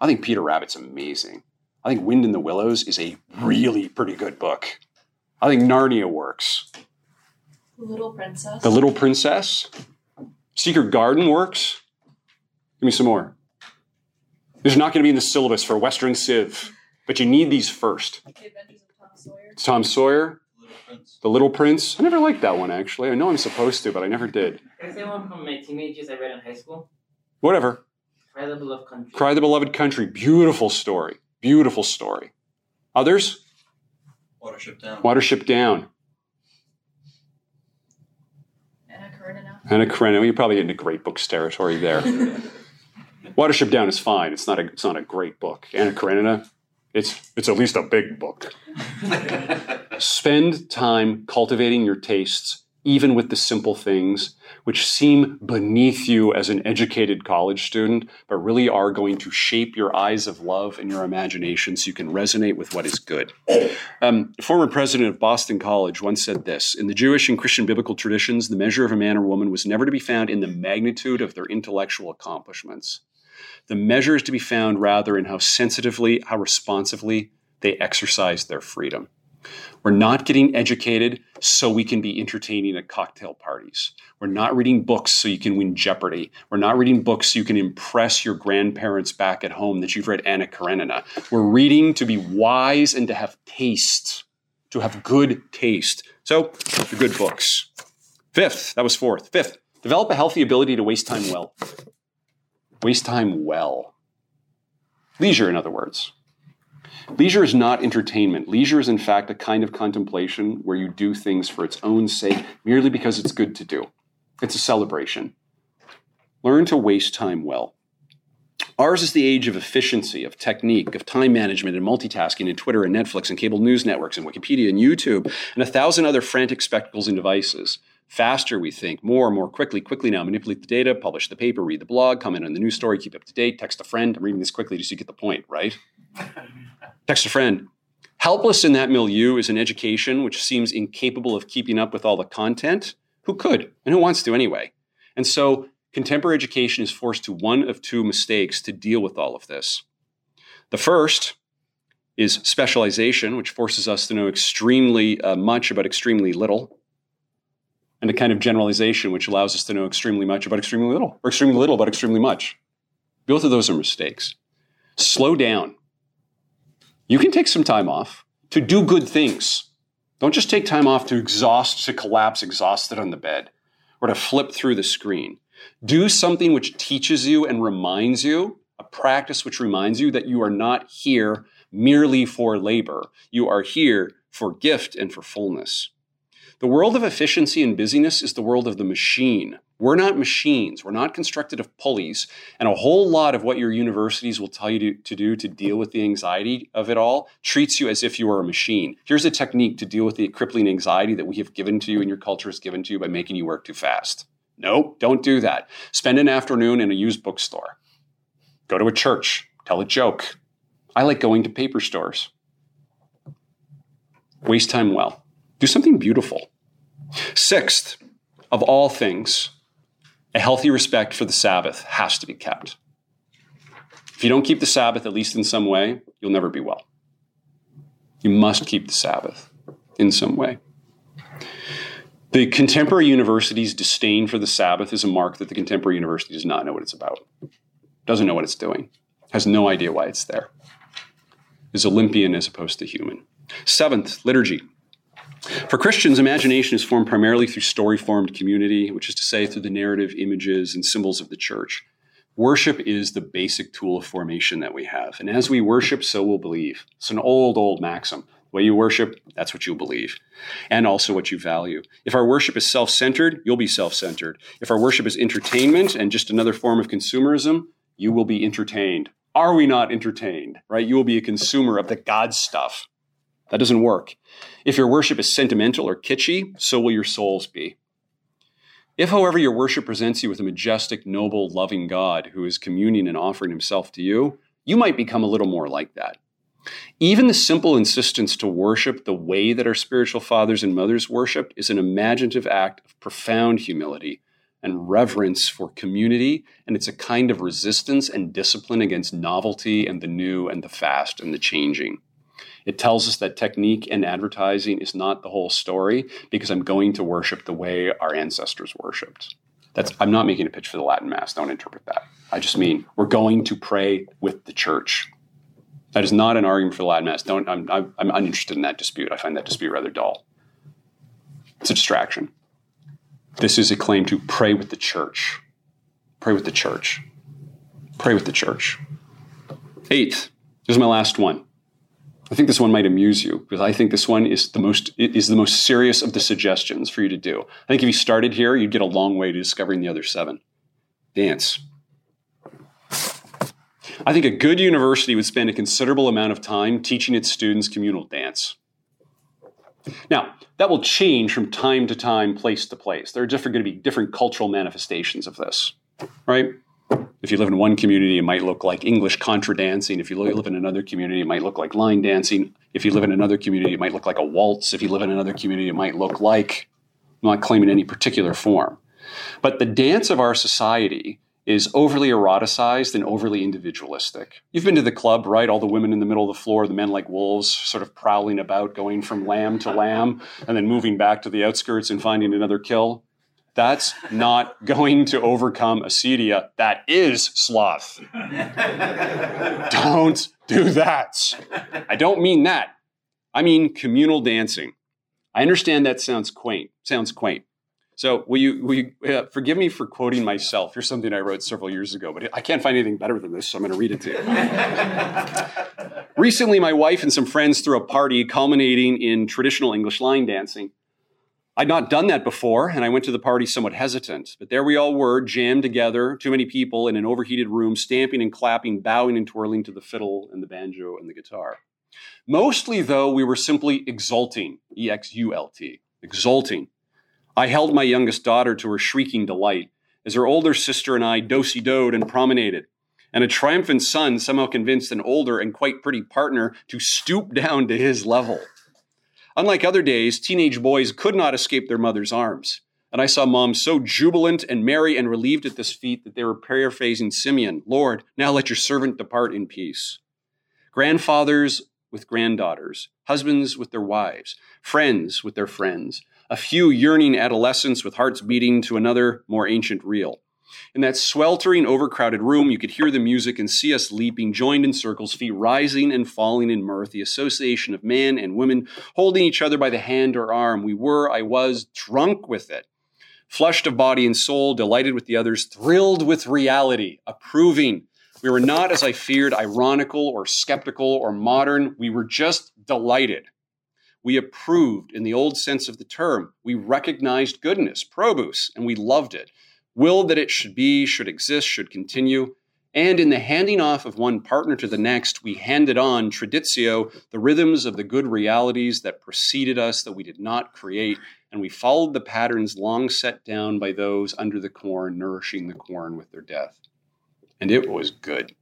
I think Peter Rabbit's amazing. I think Wind in the Willows is a really pretty good book. I think Narnia works. The Little Princess. The Little Princess. Secret Garden works. Give me some more. This is not going to be in the syllabus for Western Civ, but you need these first. The Adventures of Tom Sawyer. Tom Sawyer, Prince. The Little Prince. I never liked that one actually. I know I'm supposed to, but I never did. Can I say one from my teenagers I read in high school? Whatever. Cry the Beloved Country. Cry the Beloved Country. Beautiful story. Beautiful story. Others? Watership Down. Watership Down. Anna Karenina. Anna Karenina. You're probably into great books territory there. Watership Down is fine. It's not a it's not a great book. Anna Karenina, it's it's at least a big book. Spend time cultivating your tastes, even with the simple things which seem beneath you as an educated college student, but really are going to shape your eyes of love and your imagination so you can resonate with what is good. Um, former president of Boston College once said this In the Jewish and Christian biblical traditions, the measure of a man or woman was never to be found in the magnitude of their intellectual accomplishments. The measure is to be found rather in how sensitively, how responsively they exercise their freedom. We're not getting educated so we can be entertaining at cocktail parties. We're not reading books so you can win Jeopardy. We're not reading books so you can impress your grandparents back at home that you've read Anna Karenina. We're reading to be wise and to have taste, to have good taste. So, good books. Fifth, that was fourth. Fifth, develop a healthy ability to waste time well. Waste time well. Leisure, in other words. Leisure is not entertainment. Leisure is, in fact, a kind of contemplation where you do things for its own sake merely because it's good to do. It's a celebration. Learn to waste time well. Ours is the age of efficiency, of technique, of time management and multitasking, and Twitter and Netflix and cable news networks and Wikipedia and YouTube and a thousand other frantic spectacles and devices. Faster, we think, more, and more quickly, quickly now. Manipulate the data, publish the paper, read the blog, comment on the news story, keep up to date, text a friend. I'm reading this quickly just so you get the point, right? text a friend. Helpless in that milieu is an education which seems incapable of keeping up with all the content. Who could and who wants to anyway? And so contemporary education is forced to one of two mistakes to deal with all of this. The first is specialization, which forces us to know extremely uh, much about extremely little, and a kind of generalization, which allows us to know extremely much about extremely little, or extremely little about extremely much. Both of those are mistakes. Slow down. You can take some time off to do good things. Don't just take time off to exhaust, to collapse exhausted on the bed, or to flip through the screen. Do something which teaches you and reminds you, a practice which reminds you that you are not here merely for labor. You are here for gift and for fullness. The world of efficiency and busyness is the world of the machine. We're not machines. We're not constructed of pulleys. And a whole lot of what your universities will tell you to, to, do to deal with the anxiety of it all treats you as if you are a machine. Here's a technique to deal with the crippling anxiety that we have given to you and your culture has given to you by making you work too fast. Nope, don't do that. Spend an afternoon in a used bookstore. Go to a church. Tell a joke. I like going to paper stores. Waste time well. Do something beautiful. Sixth, of all things, a healthy respect for the Sabbath has to be kept. If you don't keep the Sabbath, at least in some way, you'll never be well. You must keep the Sabbath in some way. The contemporary university's disdain for the Sabbath is a mark that the contemporary university does not know what it's about, doesn't know what it's doing, has no idea why it's there, is Olympian as opposed to human. Seventh, liturgy. For Christians, imagination is formed primarily through story formed community, which is to say, through the narrative images and symbols of the church. Worship is the basic tool of formation that we have. And as we worship, so we'll believe. It's an old, old maxim. The way you worship, that's what you'll believe, and also what you value. If our worship is self centered, you'll be self centered. If our worship is entertainment and just another form of consumerism, you will be entertained. Are we not entertained? Right? You will be a consumer of the God stuff. That doesn't work. If your worship is sentimental or kitschy, so will your souls be. If, however, your worship presents you with a majestic, noble, loving God who is communing and offering himself to you, you might become a little more like that. Even the simple insistence to worship the way that our spiritual fathers and mothers worshiped is an imaginative act of profound humility and reverence for community, and it's a kind of resistance and discipline against novelty and the new and the fast and the changing. It tells us that technique and advertising is not the whole story because I'm going to worship the way our ancestors worshipped. That's, I'm not making a pitch for the Latin Mass. Don't interpret that. I just mean we're going to pray with the church. That is not an argument for the Latin Mass. Don't, I'm, I'm, I'm uninterested in that dispute. I find that dispute rather dull. It's a distraction. This is a claim to pray with the church. Pray with the church. Pray with the church. Eighth, this is my last one. I think this one might amuse you because I think this one is the most is the most serious of the suggestions for you to do. I think if you started here, you'd get a long way to discovering the other seven. Dance. I think a good university would spend a considerable amount of time teaching its students communal dance. Now, that will change from time to time, place to place. There are different, going to be different cultural manifestations of this, right? If you live in one community, it might look like English contra dancing. If you live in another community, it might look like line dancing. If you live in another community, it might look like a waltz. If you live in another community, it might look like, I'm not claiming any particular form. But the dance of our society is overly eroticized and overly individualistic. You've been to the club, right? All the women in the middle of the floor, the men like wolves, sort of prowling about, going from lamb to lamb, and then moving back to the outskirts and finding another kill. That's not going to overcome acedia. That is sloth. don't do that. I don't mean that. I mean communal dancing. I understand that sounds quaint. Sounds quaint. So will you, will you uh, forgive me for quoting myself? Here's something I wrote several years ago, but I can't find anything better than this, so I'm going to read it to you. Recently, my wife and some friends threw a party culminating in traditional English line dancing. I'd not done that before, and I went to the party somewhat hesitant. But there we all were, jammed together, too many people in an overheated room, stamping and clapping, bowing and twirling to the fiddle and the banjo and the guitar. Mostly, though, we were simply exulting, E X U L T, exulting. I held my youngest daughter to her shrieking delight as her older sister and I dosy doed and promenaded, and a triumphant son somehow convinced an older and quite pretty partner to stoop down to his level. Unlike other days, teenage boys could not escape their mother's arms. And I saw moms so jubilant and merry and relieved at this feat that they were paraphrasing Simeon Lord, now let your servant depart in peace. Grandfathers with granddaughters, husbands with their wives, friends with their friends, a few yearning adolescents with hearts beating to another more ancient reel. In that sweltering, overcrowded room, you could hear the music and see us leaping, joined in circles, feet rising and falling in mirth, the association of man and women holding each other by the hand or arm. We were, I was, drunk with it, flushed of body and soul, delighted with the others, thrilled with reality, approving, We were not, as I feared, ironical or skeptical or modern. We were just delighted. We approved in the old sense of the term. We recognized goodness, probus, and we loved it. Willed that it should be, should exist, should continue. And in the handing off of one partner to the next, we handed on, traditio, the rhythms of the good realities that preceded us that we did not create, and we followed the patterns long set down by those under the corn, nourishing the corn with their death and it was good.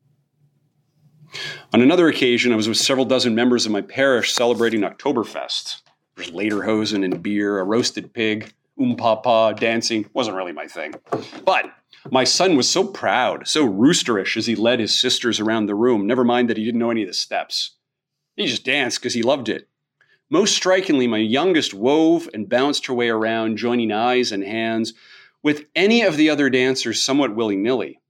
On another occasion, I was with several dozen members of my parish celebrating Oktoberfest. There's lederhosen and beer, a roasted pig, umpapa, dancing. Wasn't really my thing. But my son was so proud, so roosterish as he led his sisters around the room, never mind that he didn't know any of the steps. He just danced because he loved it. Most strikingly, my youngest wove and bounced her way around, joining eyes and hands with any of the other dancers somewhat willy nilly.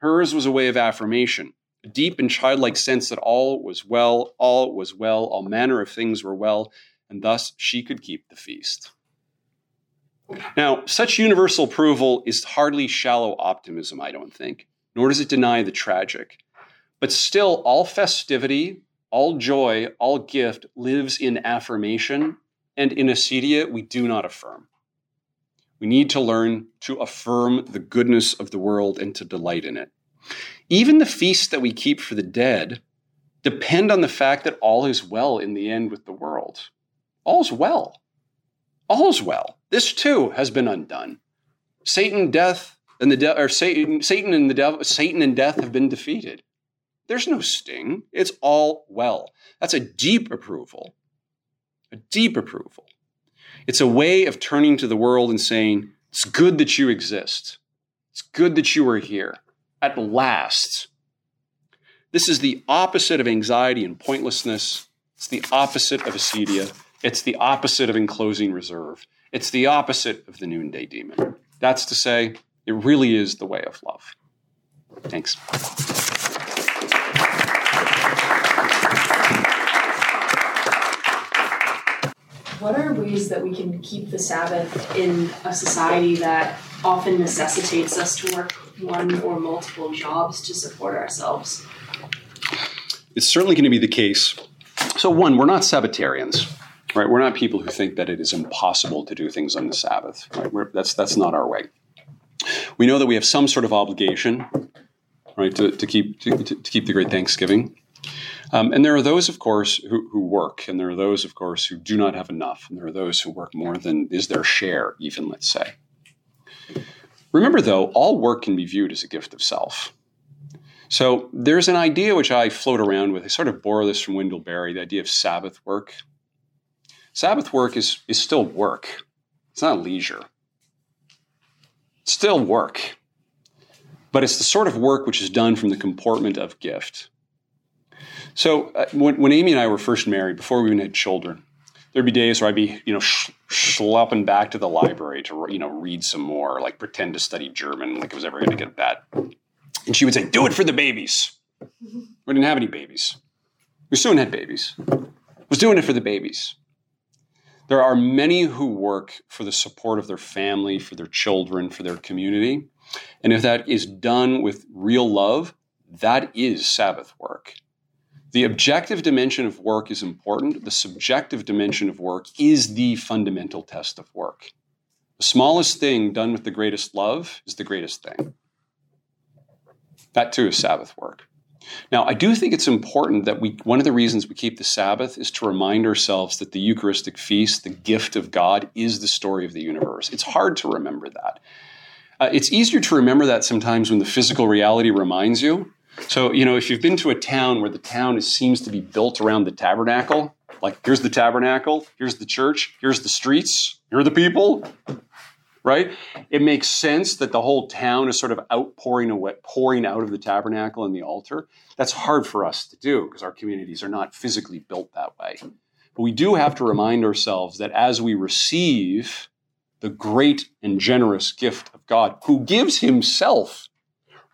Hers was a way of affirmation, a deep and childlike sense that all was well, all was well, all manner of things were well, and thus she could keep the feast. Now, such universal approval is hardly shallow optimism, I don't think, nor does it deny the tragic. But still, all festivity, all joy, all gift lives in affirmation, and in acedia, we do not affirm. We need to learn to affirm the goodness of the world and to delight in it. Even the feasts that we keep for the dead depend on the fact that all is well in the end with the world. All's well. All's well. This too has been undone. Satan, death, and the de- or Satan, Satan and the devil, Satan and death have been defeated. There's no sting. It's all well. That's a deep approval. A deep approval. It's a way of turning to the world and saying, It's good that you exist. It's good that you are here. At last. This is the opposite of anxiety and pointlessness. It's the opposite of acedia. It's the opposite of enclosing reserve. It's the opposite of the noonday demon. That's to say, it really is the way of love. Thanks. What are ways that we can keep the Sabbath in a society that often necessitates us to work one or multiple jobs to support ourselves? It's certainly going to be the case. So, one, we're not Sabbatarians, right? We're not people who think that it is impossible to do things on the Sabbath, right? We're, that's, that's not our way. We know that we have some sort of obligation, right, to, to, keep, to, to keep the great Thanksgiving. Um, and there are those, of course, who, who work, and there are those, of course, who do not have enough, and there are those who work more than is their share, even, let's say. Remember, though, all work can be viewed as a gift of self. So there's an idea which I float around with. I sort of borrow this from Wendell Berry, the idea of Sabbath work. Sabbath work is, is still work, it's not leisure. It's still work, but it's the sort of work which is done from the comportment of gift. So uh, when, when, Amy and I were first married, before we even had children, there'd be days where I'd be, you know, sh- schlepping back to the library to, you know, read some more, like pretend to study German, like it was ever going to get bad. And she would say, "Do it for the babies." We didn't have any babies. We soon had babies. I was doing it for the babies. There are many who work for the support of their family, for their children, for their community. And if that is done with real love, that is Sabbath work. The objective dimension of work is important. The subjective dimension of work is the fundamental test of work. The smallest thing done with the greatest love is the greatest thing. That too is Sabbath work. Now, I do think it's important that we, one of the reasons we keep the Sabbath is to remind ourselves that the Eucharistic feast, the gift of God, is the story of the universe. It's hard to remember that. Uh, it's easier to remember that sometimes when the physical reality reminds you. So, you know, if you've been to a town where the town is, seems to be built around the tabernacle, like here's the tabernacle, here's the church, here's the streets, here are the people, right? It makes sense that the whole town is sort of outpouring away, pouring out of the tabernacle and the altar. That's hard for us to do because our communities are not physically built that way. But we do have to remind ourselves that as we receive the great and generous gift of God, who gives himself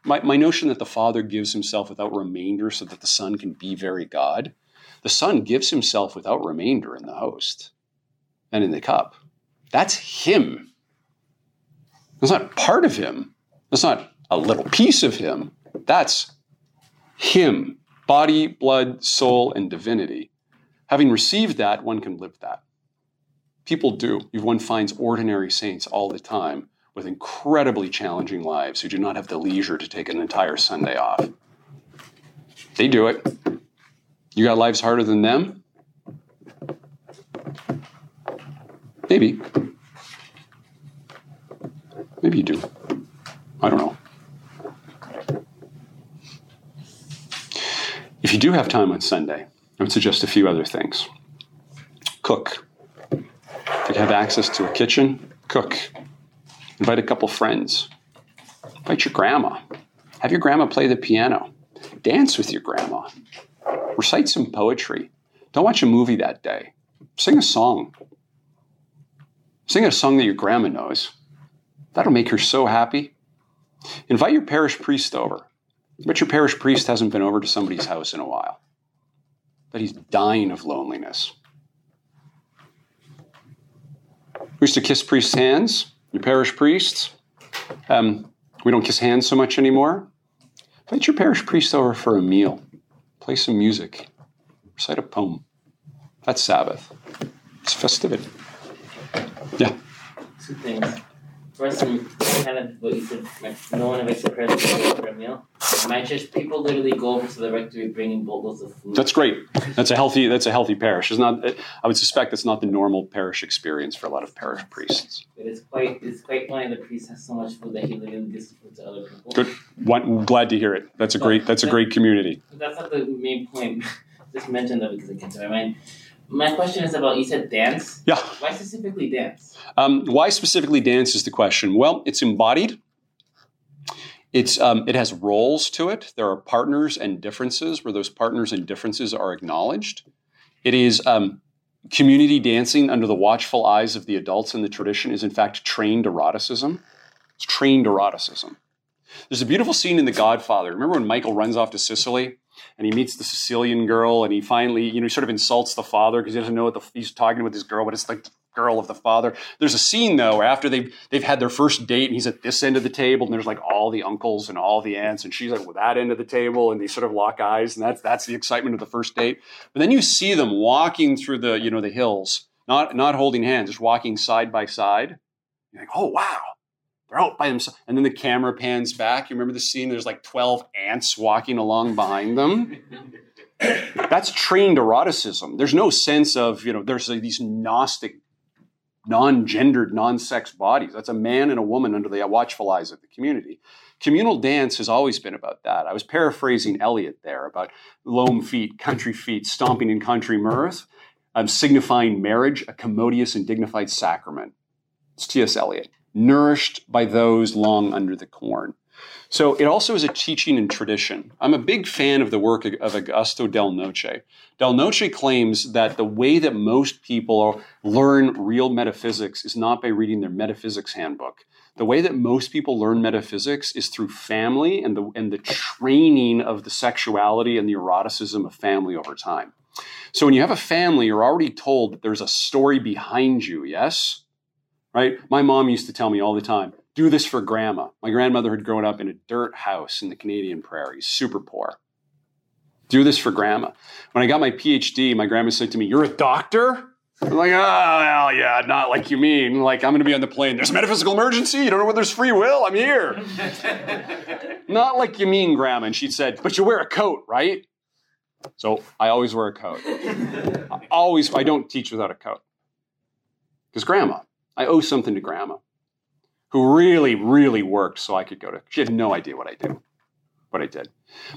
my, my notion that the Father gives himself without remainder so that the Son can be very God, the Son gives himself without remainder in the host and in the cup. That's him. That's not part of him. That's not a little piece of him. That's Him, body, blood, soul, and divinity. Having received that, one can live that. People do. One finds ordinary saints all the time with incredibly challenging lives who do not have the leisure to take an entire Sunday off. They do it. You got lives harder than them? Maybe. Maybe you do. I don't know. If you do have time on Sunday, I would suggest a few other things. Cook. If you have access to a kitchen, cook. Invite a couple friends. Invite your grandma. Have your grandma play the piano. Dance with your grandma. Recite some poetry. Don't watch a movie that day. Sing a song. Sing a song that your grandma knows. That'll make her so happy. Invite your parish priest over. But your parish priest hasn't been over to somebody's house in a while. That he's dying of loneliness. We used to kiss priests' hands, your parish priests. Um, we don't kiss hands so much anymore. Invite your parish priest over for a meal. Play some music. Recite a poem. That's Sabbath. It's festivity. Yeah. Two things. First, um, kind of what you said, like, no one parents over for a meal. In my church, people literally go over to the rectory bringing boatloads of food. That's great. That's a healthy. That's a healthy parish. It's not. I would suspect that's not the normal parish experience for a lot of parish priests. It is quite. It's quite funny. The priest has so much food that he literally gives food to other people. Good. One, glad to hear it. That's a great. That's a great community. That's not the main point. Just mention that because it came to my mind. My question is about you said dance. Yeah. Why specifically dance? Um, why specifically dance is the question. Well, it's embodied. It's um, it has roles to it. There are partners and differences where those partners and differences are acknowledged. It is um, community dancing under the watchful eyes of the adults in the tradition is in fact trained eroticism. It's trained eroticism. There's a beautiful scene in The Godfather. Remember when Michael runs off to Sicily and he meets the Sicilian girl and he finally, you know, he sort of insults the father because he doesn't know what the, he's talking with this girl, but it's the girl of the father. There's a scene though after they've they've had their first date and he's at this end of the table and there's like all the uncles and all the aunts and she's at that end of the table and they sort of lock eyes and that's that's the excitement of the first date. But then you see them walking through the you know the hills, not not holding hands, just walking side by side. You're like, oh wow, they're out by themselves. And then the camera pans back. You remember the scene? There's like 12 aunts walking along behind them. That's trained eroticism. There's no sense of, you know, there's like these Gnostic, non gendered, non sex bodies. That's a man and a woman under the watchful eyes of the community. Communal dance has always been about that. I was paraphrasing Eliot there about loam feet, country feet, stomping in country mirth, um, signifying marriage, a commodious and dignified sacrament. It's T.S. Eliot nourished by those long under the corn. So it also is a teaching and tradition. I'm a big fan of the work of Augusto Del Noce. Del Noce claims that the way that most people learn real metaphysics is not by reading their metaphysics handbook. The way that most people learn metaphysics is through family and the, and the training of the sexuality and the eroticism of family over time. So when you have a family, you're already told that there's a story behind you, yes? Right? My mom used to tell me all the time, do this for grandma. My grandmother had grown up in a dirt house in the Canadian prairies, super poor. Do this for grandma. When I got my PhD, my grandma said to me, You're a doctor? I'm like, oh, well, yeah, not like you mean. Like, I'm going to be on the plane. There's a metaphysical emergency. You don't know whether there's free will. I'm here. not like you mean, Grandma. And she said, but you wear a coat, right? So I always wear a coat. I always, I don't teach without a coat. Because Grandma, I owe something to grandma, who really, really worked so I could go to. She had no idea what I do, what I did.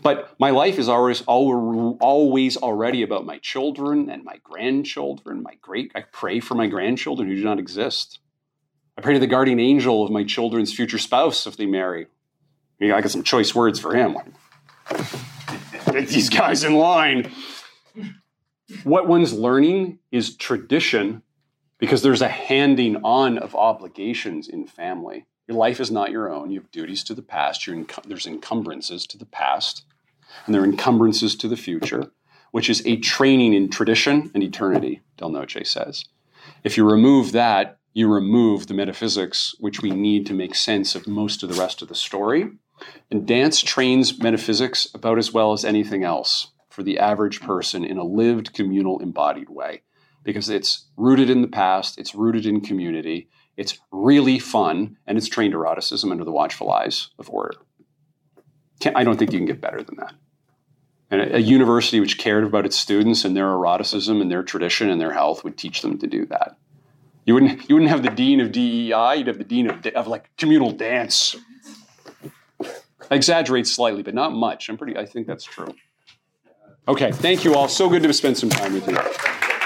But my life is always always already about my children and my grandchildren. My great, I pray for my grandchildren who do not exist. I pray to the guardian angel of my children's future spouse if they marry. I got some choice words for him. Get these guys in line. What one's learning is tradition because there's a handing on of obligations in family. Your life is not your own. You have duties to the past. Enc- there's encumbrances to the past, and there are encumbrances to the future, which is a training in tradition and eternity, Del Noce says. If you remove that, you remove the metaphysics which we need to make sense of most of the rest of the story. And dance trains metaphysics about as well as anything else for the average person in a lived, communal, embodied way. Because it's rooted in the past, it's rooted in community, it's really fun, and it's trained eroticism under the watchful eyes of order. Can't, I don't think you can get better than that. And a, a university which cared about its students and their eroticism and their tradition and their health would teach them to do that. You wouldn't, you wouldn't have the dean of DEI, you'd have the dean of, of like communal dance. I exaggerate slightly, but not much. I'm pretty, I think that's true. Okay, thank you all. So good to spend some time with you.